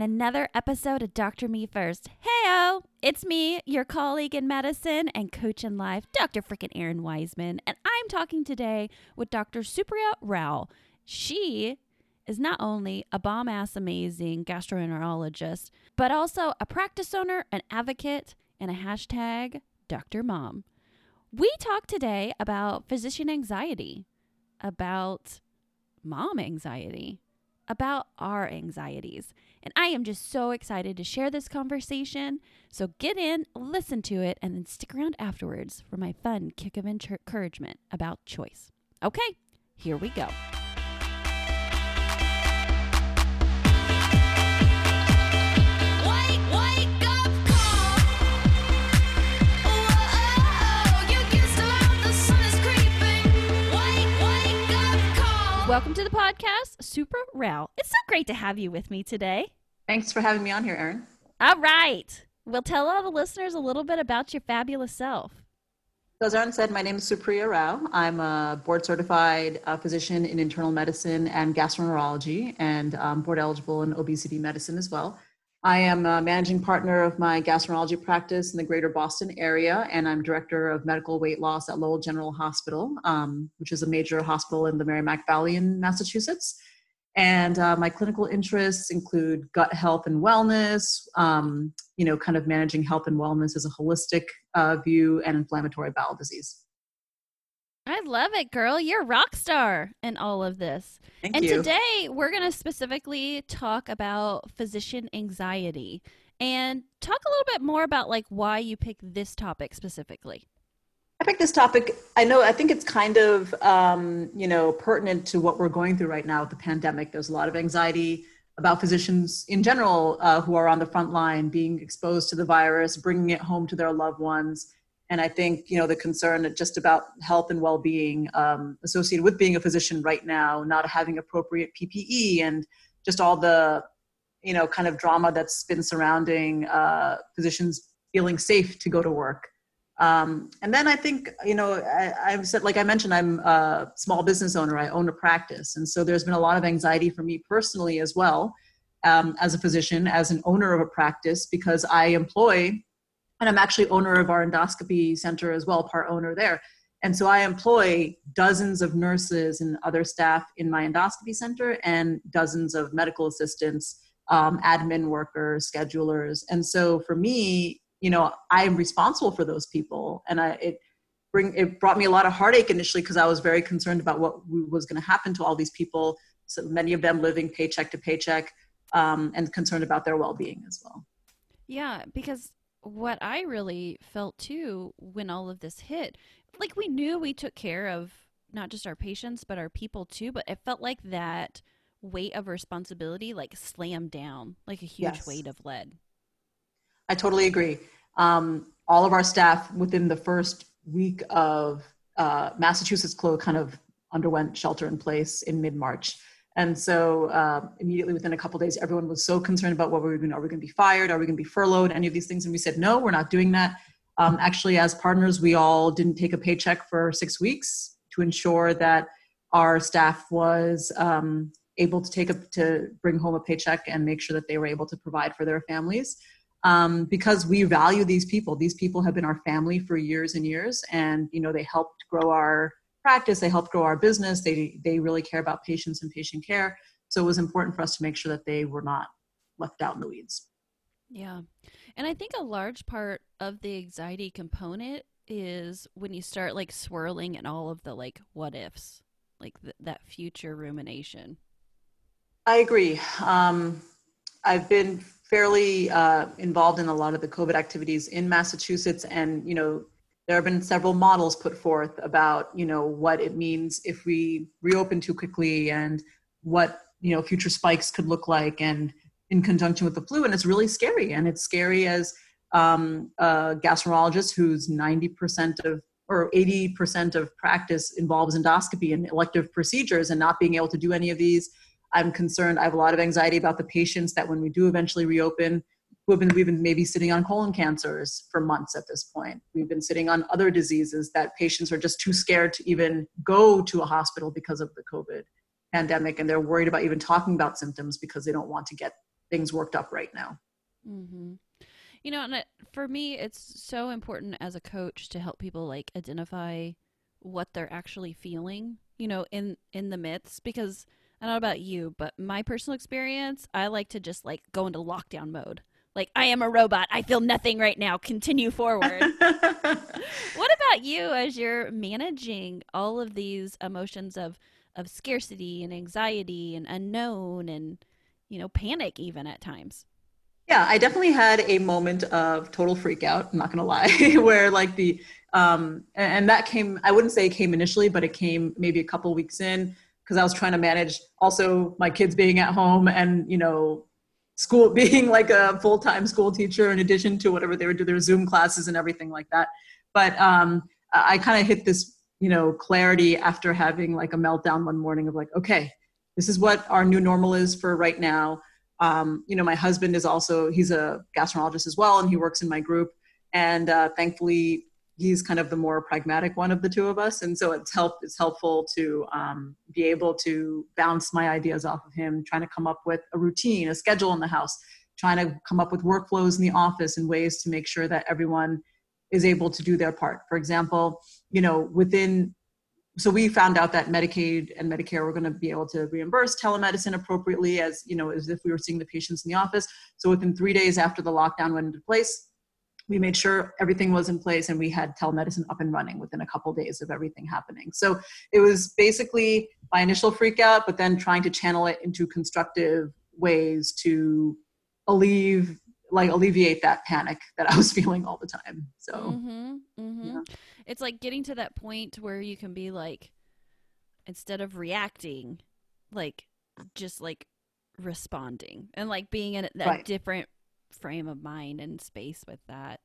and another episode of Dr. Me First. Heyo, it's me, your colleague in medicine and coach in life, Dr. Frickin' Erin Wiseman, and I'm talking today with Dr. Supriya Rao. She is not only a bomb ass amazing gastroenterologist, but also a practice owner, an advocate, and a hashtag Dr. Mom. We talk today about physician anxiety, about mom anxiety, about our anxieties. And I am just so excited to share this conversation. So get in, listen to it, and then stick around afterwards for my fun kick of encouragement about choice. Okay, here we go. Welcome to the podcast, Super Rao. It's so great to have you with me today. Thanks for having me on here, Erin. All right. Well, tell all the listeners a little bit about your fabulous self. So as Erin said, my name is Supriya Rao. I'm a board certified uh, physician in internal medicine and gastroenterology and um, board eligible in obesity medicine as well. I am a managing partner of my gastroenterology practice in the greater Boston area, and I'm director of medical weight loss at Lowell General Hospital, um, which is a major hospital in the Merrimack Valley in Massachusetts. And uh, my clinical interests include gut health and wellness, um, you know, kind of managing health and wellness as a holistic uh, view, and inflammatory bowel disease. I love it, girl. You're a rock star in all of this. Thank and you. today we're going to specifically talk about physician anxiety and talk a little bit more about like why you picked this topic specifically. I picked this topic. I know, I think it's kind of, um, you know, pertinent to what we're going through right now with the pandemic. There's a lot of anxiety about physicians in general uh, who are on the front line being exposed to the virus, bringing it home to their loved ones. And I think, you know, the concern just about health and well-being um, associated with being a physician right now, not having appropriate PPE and just all the, you know, kind of drama that's been surrounding uh, physicians feeling safe to go to work. Um, and then I think, you know, I, I've said, like I mentioned, I'm a small business owner. I own a practice. And so there's been a lot of anxiety for me personally as well, um, as a physician, as an owner of a practice, because I employ, and I'm actually owner of our endoscopy center as well, part owner there. And so I employ dozens of nurses and other staff in my endoscopy center and dozens of medical assistants, um, admin workers, schedulers. And so for me, you know i'm responsible for those people and i it bring it brought me a lot of heartache initially because i was very concerned about what was going to happen to all these people so many of them living paycheck to paycheck um, and concerned about their well-being as well Yeah, because what I really felt too when all of this hit, like we knew we took care of not just our patients but our people too, but it felt like that weight of responsibility like slammed down like a huge Yes. weight of lead. I totally agree. Um, all of our staff within the first week of uh, Massachusetts close kind of underwent shelter in place in mid March. And so uh, immediately within a couple days, everyone was so concerned about what we were doing. Are we going to be fired? Are we going to be furloughed? Any of these things? And we said, no, we're not doing that. Um, actually, as partners, we all didn't take a paycheck for six weeks to ensure that our staff was um, able to take a to bring home a paycheck and make sure that they were able to provide for their families um, because we value these people. These people have been our family for years and years, and you know they helped grow our practice. They help grow our business. They they really care about patients and patient care. So it was important for us to make sure that they were not left out in the weeds. Yeah. And I think a large part of the anxiety component is when you start like swirling in all of the like what ifs, like th- that future rumination. I agree. Um, I've been fairly uh, involved in a lot of the COVID activities in Massachusetts, and you know there have been several models put forth about you know what it means if we reopen too quickly and what you know future spikes could look like, and in conjunction with the flu, and it's really scary. And it's scary as um, a gastroenterologist who's ninety percent of or 80% of practice involves endoscopy and elective procedures and not being able to do any of these I'm concerned. I have a lot of anxiety about the patients that when we do eventually reopen, who have been we've been maybe sitting on colon cancers for months at this point. We've been sitting on other diseases that patients are just too scared to even go to a hospital because of the COVID. pandemic and they're worried about even talking about symptoms because they don't want to get things worked up right now. Mm-hmm. You know, and it, for me, it's so important as a coach to help people like identify what they're actually feeling. You know, in in the myths because I don't know about you, but my personal experience, I like to just like go into lockdown mode. Like I am a robot. I feel nothing right now. Continue forward. what about you as you're managing all of these emotions of of scarcity and anxiety and unknown and you know panic even at times? Yeah, I definitely had a moment of total freak out, I'm not gonna lie, where like the um and, that came I wouldn't say it came initially, but it came maybe a couple weeks in because I was trying to manage also my kids being at home and you know school being like a full-time school teacher in addition to whatever they would do their Zoom classes and everything like that. But um I kind of hit this, you know, clarity after having like a meltdown one morning of like, okay, this is what our new normal is for right now um, you know my husband is also he's a gastroenterologist as well and he works in my group and uh, thankfully he's kind of the more pragmatic one of the two of us and so it's help it's helpful to um, be able to bounce my ideas off of him trying to come up with a routine a schedule in the house trying to come up with workflows in the office and ways to make sure that everyone is able to do their part for example you know within so we found out that Medicaid and Medicare were going to be able to reimburse telemedicine appropriately as you know as if we were seeing the patients in the office. So within three days after the lockdown went into place, we made sure everything was in place and we had telemedicine up and running within a couple days of everything happening. So it was basically my initial freak out, but then trying to channel it into constructive ways to alleviate like alleviate that panic that I was feeling all the time. So Mm-hmm. Mm-hmm. yeah. It's like getting to that point where you can be like, instead of reacting, like just like responding and like being in a, a Right. different frame of mind and space with that.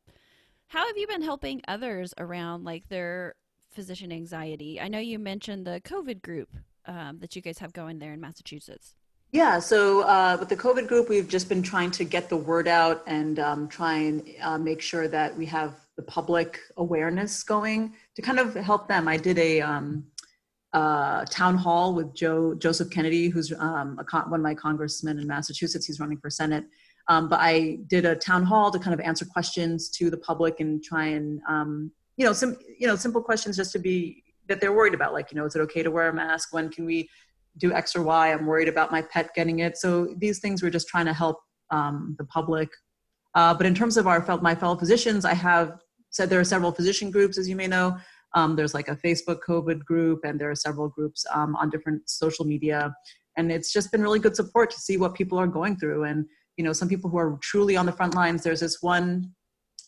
How have you been helping others around like their physician anxiety? I know you mentioned the COVID group um, that you guys have going there in Massachusetts. Yeah, so uh, with the COVID group, we've just been trying to get the word out and um, try and uh, make sure that we have the public awareness going to kind of help them. I did a um, uh, town hall with Joe Joseph Kennedy, who's um, a con- one of my congressmen in Massachusetts. He's running for Senate. Um, but I did a town hall to kind of answer questions to the public and try and um, you know some you know simple questions just to be that they're worried about, like you know, is it okay to wear a mask? When can we do X or Y. I'm worried about my pet getting it. So these things we're just trying to help um, the public. Uh, but in terms of our my fellow physicians, I have said there are several physician groups, as you may know. Um, there's like a Facebook COVID group, and there are several groups um, on different social media. And it's just been really good support to see what people are going through. And you know, some people who are truly on the front lines. There's this one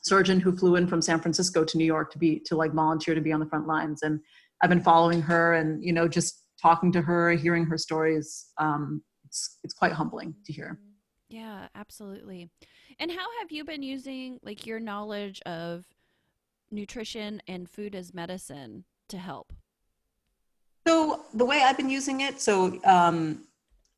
surgeon who flew in from San Francisco to New York to be to like volunteer to be on the front lines, and I've been following her and you know just talking to her, hearing her stories. Um, it's it's quite humbling to hear. Yeah, absolutely. And how have you been using like your knowledge of nutrition and food as medicine to help? So the way I've been using it, so um,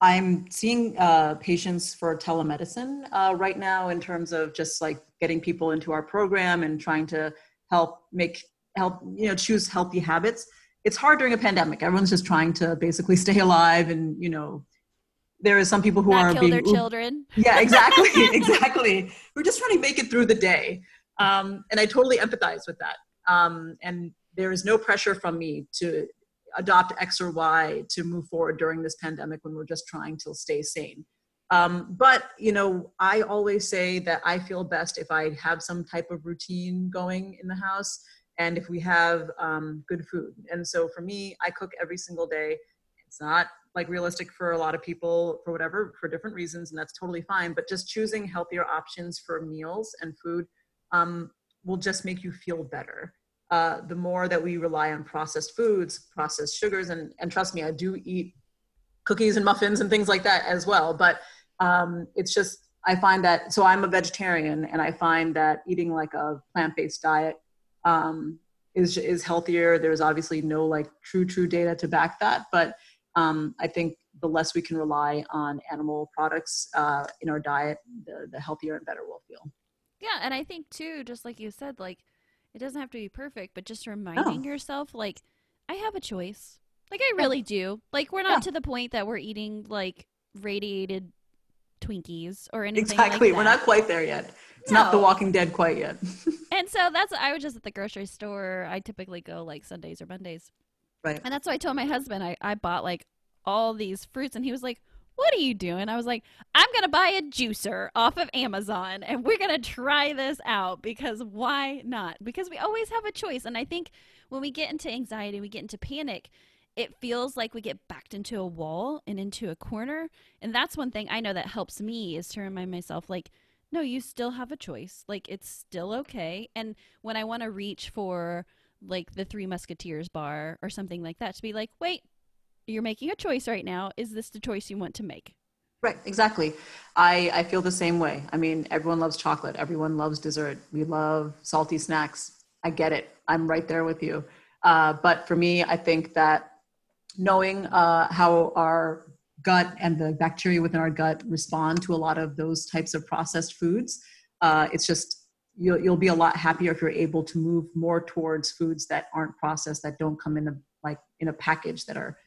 I'm seeing uh, patients for telemedicine uh, right now in terms of just like getting people into our program and trying to help make help you know choose healthy habits. It's hard during a pandemic. Everyone's just trying to basically stay alive, and you know, there are some people who Not are kill being their children. yeah exactly exactly we're just trying to make it through the day um, and i totally empathize with that um, and there is no pressure from me to adopt x or y to move forward during this pandemic when we're just trying to stay sane. Um, but you know i always say that i feel best if i have some type of routine going in the house and if we have um, good food. And so for me i cook every single day. It's not like realistic for a lot of people for whatever for different reasons and that's totally fine but just choosing healthier options for meals and food um, will just make you feel better uh, the more that we rely on processed foods processed sugars and, and trust me i do eat cookies and muffins and things like that as well but um, it's just i find that so i'm a vegetarian and i find that eating like a plant-based diet um, is is healthier there's obviously no like true true data to back that but um, I think the less we can rely on animal products uh, in our diet, the, the healthier and better we'll feel. Yeah, and I think too, just like you said, like it doesn't have to be perfect, but just oh. reminding yourself, like, I have a choice. Like I really do. Like we're not Yeah. to the point that we're eating like radiated Twinkies or anything exactly. like We're not quite there yet. It's not The Walking Dead quite yet. And so that's I was just at the grocery store. I typically go like Sundays or Mondays. right. And that's why I told my husband I, I bought like all these fruits and he was like, What are you doing? I was like, I'm gonna buy a juicer off of Amazon and we're gonna try this out because why not? Because we always have a choice. And I think when we get into anxiety, we get into panic, it feels like we get backed into a wall and into a corner. And that's one thing I know that helps me is to remind myself like no, you still have a choice. Like it's still okay. And when I want to reach for like the Three Musketeers bar or something like that, to be like, wait, you're making a choice right now. Is this the choice you want to make? Right, exactly. I, I feel the same way. I mean, everyone loves chocolate. Everyone loves dessert. We love salty snacks. I get it. I'm right there with you. Uh, but for me, I think that knowing uh, how our gut and the bacteria within our gut respond to a lot of those types of processed foods, uh, it's just you'll, you'll be a lot happier if you're able to move more towards foods that aren't processed, that don't come in a like in a package, that are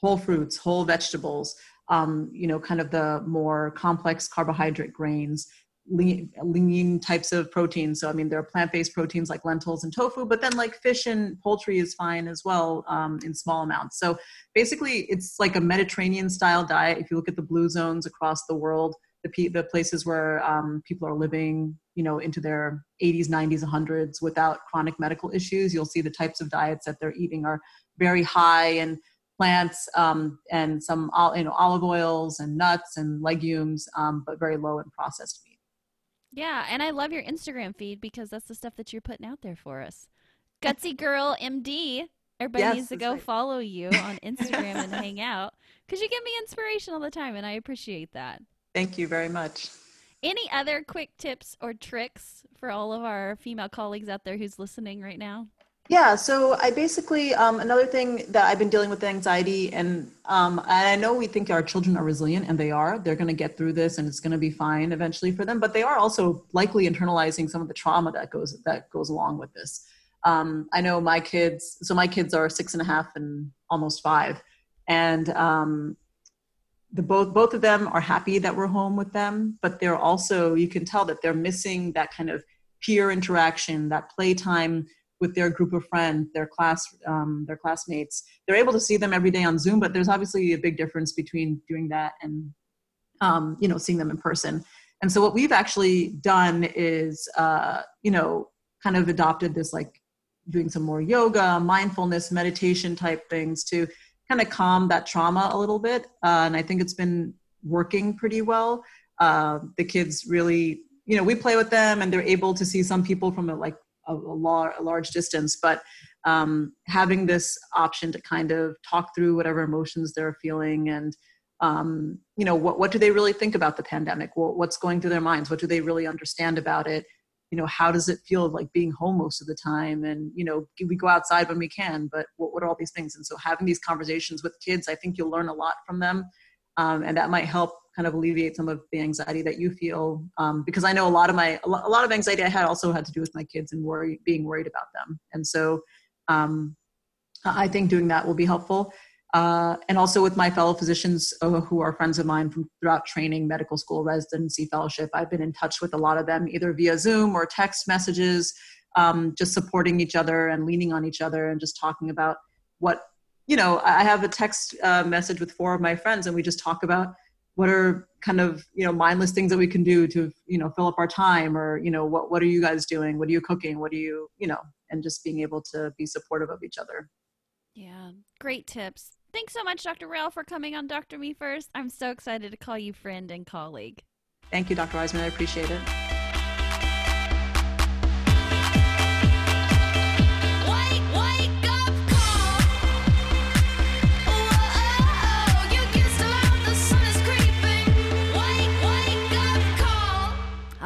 whole fruits, whole vegetables, um, you know, kind of the more complex carbohydrate grains, lean, lean types of proteins. So, I mean, there are plant based proteins like lentils and tofu, but then like fish and poultry is fine as well um, in small amounts. So, basically, it's like a Mediterranean style diet. If you look at the blue zones across the world, the, the places where um, people are living, you know, into their 80s, 90s, 100s without chronic medical issues, you'll see the types of diets that they're eating are very high in plants um, and some you know olive oils and nuts and legumes, um, but very low in processed meat. Yeah, and I love your Instagram feed because that's the stuff that you're putting out there for us. Gutsy Girl MD. Everybody Yes, needs to go right. follow you on Instagram and hang out because you give me inspiration all the time, and I appreciate that. Thank you very much. Any other quick tips or tricks for all of our female colleagues out there who's listening right now? Yeah, so I basically um, another thing that I've been dealing with anxiety, and um, I know we think our children are resilient, and they are. They're going to get through this, and it's going to be fine eventually for them. But they are also likely internalizing some of the trauma that goes that goes along with this. Um, I know my kids. So my kids are six and a half and almost five, and um, the both both of them are happy that we're home with them, but they're also you can tell that they're missing that kind of peer interaction, that playtime with their group of friends, their class, um, their classmates. They're able to see them every day on Zoom, but there's obviously a big difference between doing that and, um, you know, seeing them in person. And so what we've actually done is, uh, you know, kind of adopted this like doing some more yoga, mindfulness, meditation type things to kind of calm that trauma a little bit. Uh, and I think it's been working pretty well. Uh, the kids really, you know, we play with them and they're able to see some people from a, like a, a, a large distance, but um, having this option to kind of talk through whatever emotions they're feeling and um, you know what, what do they really think about the pandemic? What, what's going through their minds? What do they really understand about it? You know how does it feel like being home most of the time? And you know we go outside when we can but what, what are all these things? And so having these conversations with kids i think you'll learn a lot from them um, and that might help kind of alleviate some of the anxiety that you feel um, because i know a lot of my a lot of anxiety i had also had to do with my kids and worry being worried about them. And so um, i think doing that will be helpful. Uh, and also with my fellow physicians uh, who are friends of mine from throughout training medical school residency fellowship i've been in touch with a lot of them either via zoom or text messages um, just supporting each other and leaning on each other and just talking about what you know i have a text uh, message with four of my friends and we just talk about what are kind of you know mindless things that we can do to you know fill up our time or you know what what are you guys doing what are you cooking what are you you know and just being able to be supportive of each other Yeah, great tips. Thanks so much, Dr. Rao, for coming on Dr. Me First. I'm so excited to call you friend and colleague. thank you dr Wiseman. i appreciate it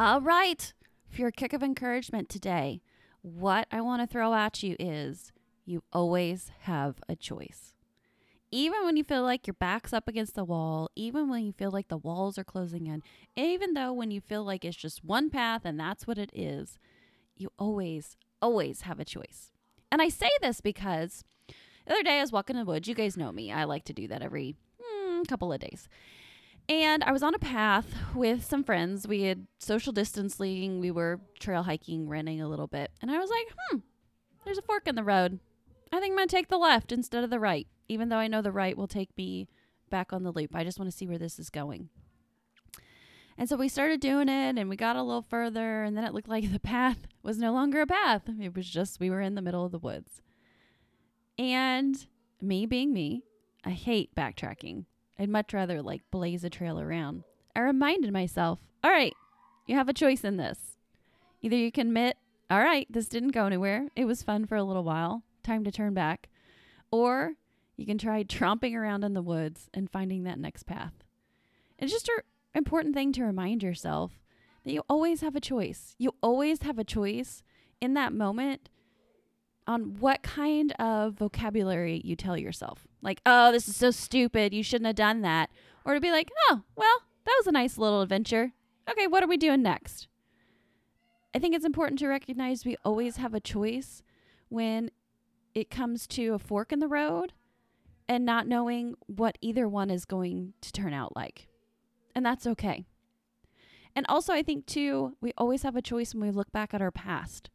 All right. For your kick of encouragement today, what I want to throw at you is you always have a choice. Even when you feel like your back's up against the wall, even when you feel like the walls are closing in, even though when you feel like it's just one path and that's what it is, you always, always have a choice. And I say this because The other day, I was walking in the woods. You guys know me. I like to do that every mm, couple of days. And I was on a path with some friends. We had social distancing. We were trail hiking, running a little bit. And I was like, hmm, there's a fork in the road. I think I'm going to take the left instead of the right, even though I know the right will take me back on the loop. I just want to see where this is going. And so we started doing it and we got a little further, and then it looked like the path was no longer a path. It was just we were in the middle of the woods. And me being me, I hate backtracking. I'd much rather like blaze a trail around. I reminded myself, all right, you have a choice in this. Either you can admit, all right, this didn't go anywhere. It was fun for a little while. Time to turn back. Or you can try tromping around in the woods and finding that next path. It's just an important thing to remind yourself that you always have a choice. You always have a choice in that moment on what kind of vocabulary you tell yourself. Like, oh, this is so stupid. You shouldn't have done that. Or to be like, oh, well, that was a nice little adventure. Okay, what are we doing next? I think it's important to recognize we always have a choice when it comes to a fork in the road and not knowing what either one is going to turn out like. And that's okay. And also, I think, too, we always have a choice when we look back at our past.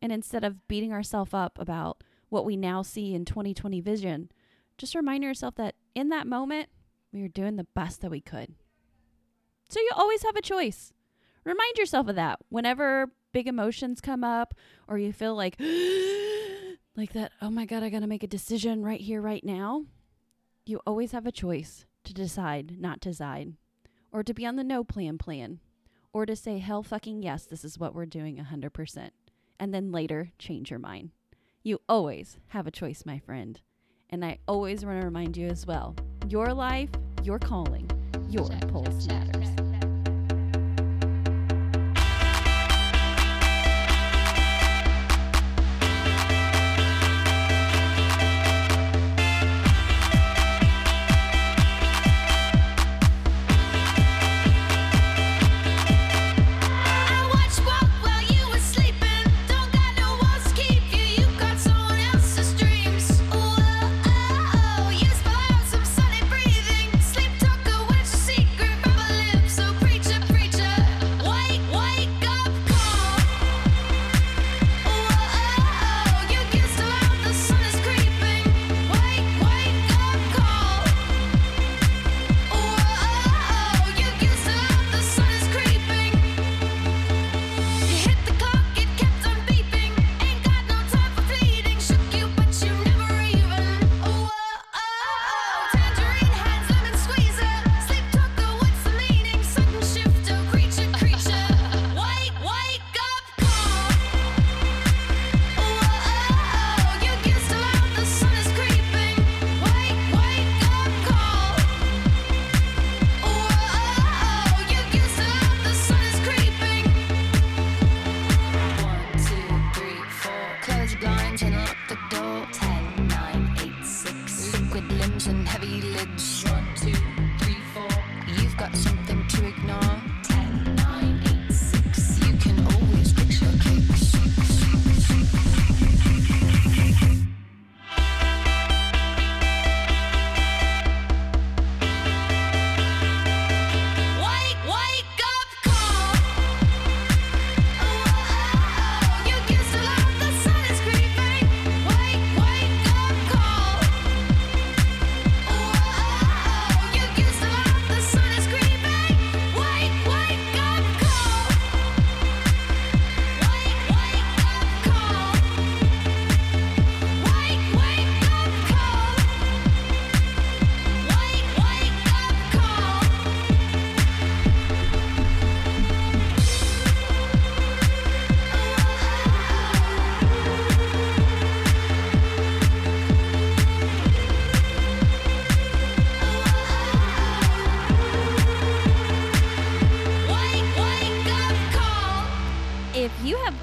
And instead of beating ourselves up about what we now see in 2020 vision, just remind yourself that in that moment, we were doing the best that we could. So you always have a choice. Remind yourself of that whenever big emotions come up or you feel like, like that, oh my God, I got to make a decision right here, right now. You always have a choice to decide not to decide or to be on the no plan plan or to say, hell fucking yes, this is what we're doing 100%. And then later change your mind. You always have a choice, my friend. And I always want to remind you as well your life, your calling, your pulse matters.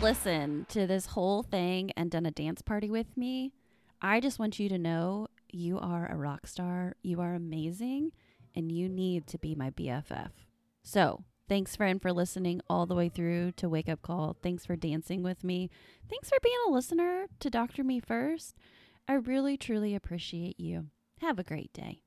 Listened to this whole thing and done a dance party with me, I just want you to know you are a rock star, you are amazing, and you need to be my BFF. So, thanks, friend, for listening all the way through to Wake Up Call. Thanks for dancing with me. Thanks for being a listener to Dr. Me First. I really, truly appreciate you. Have a great day.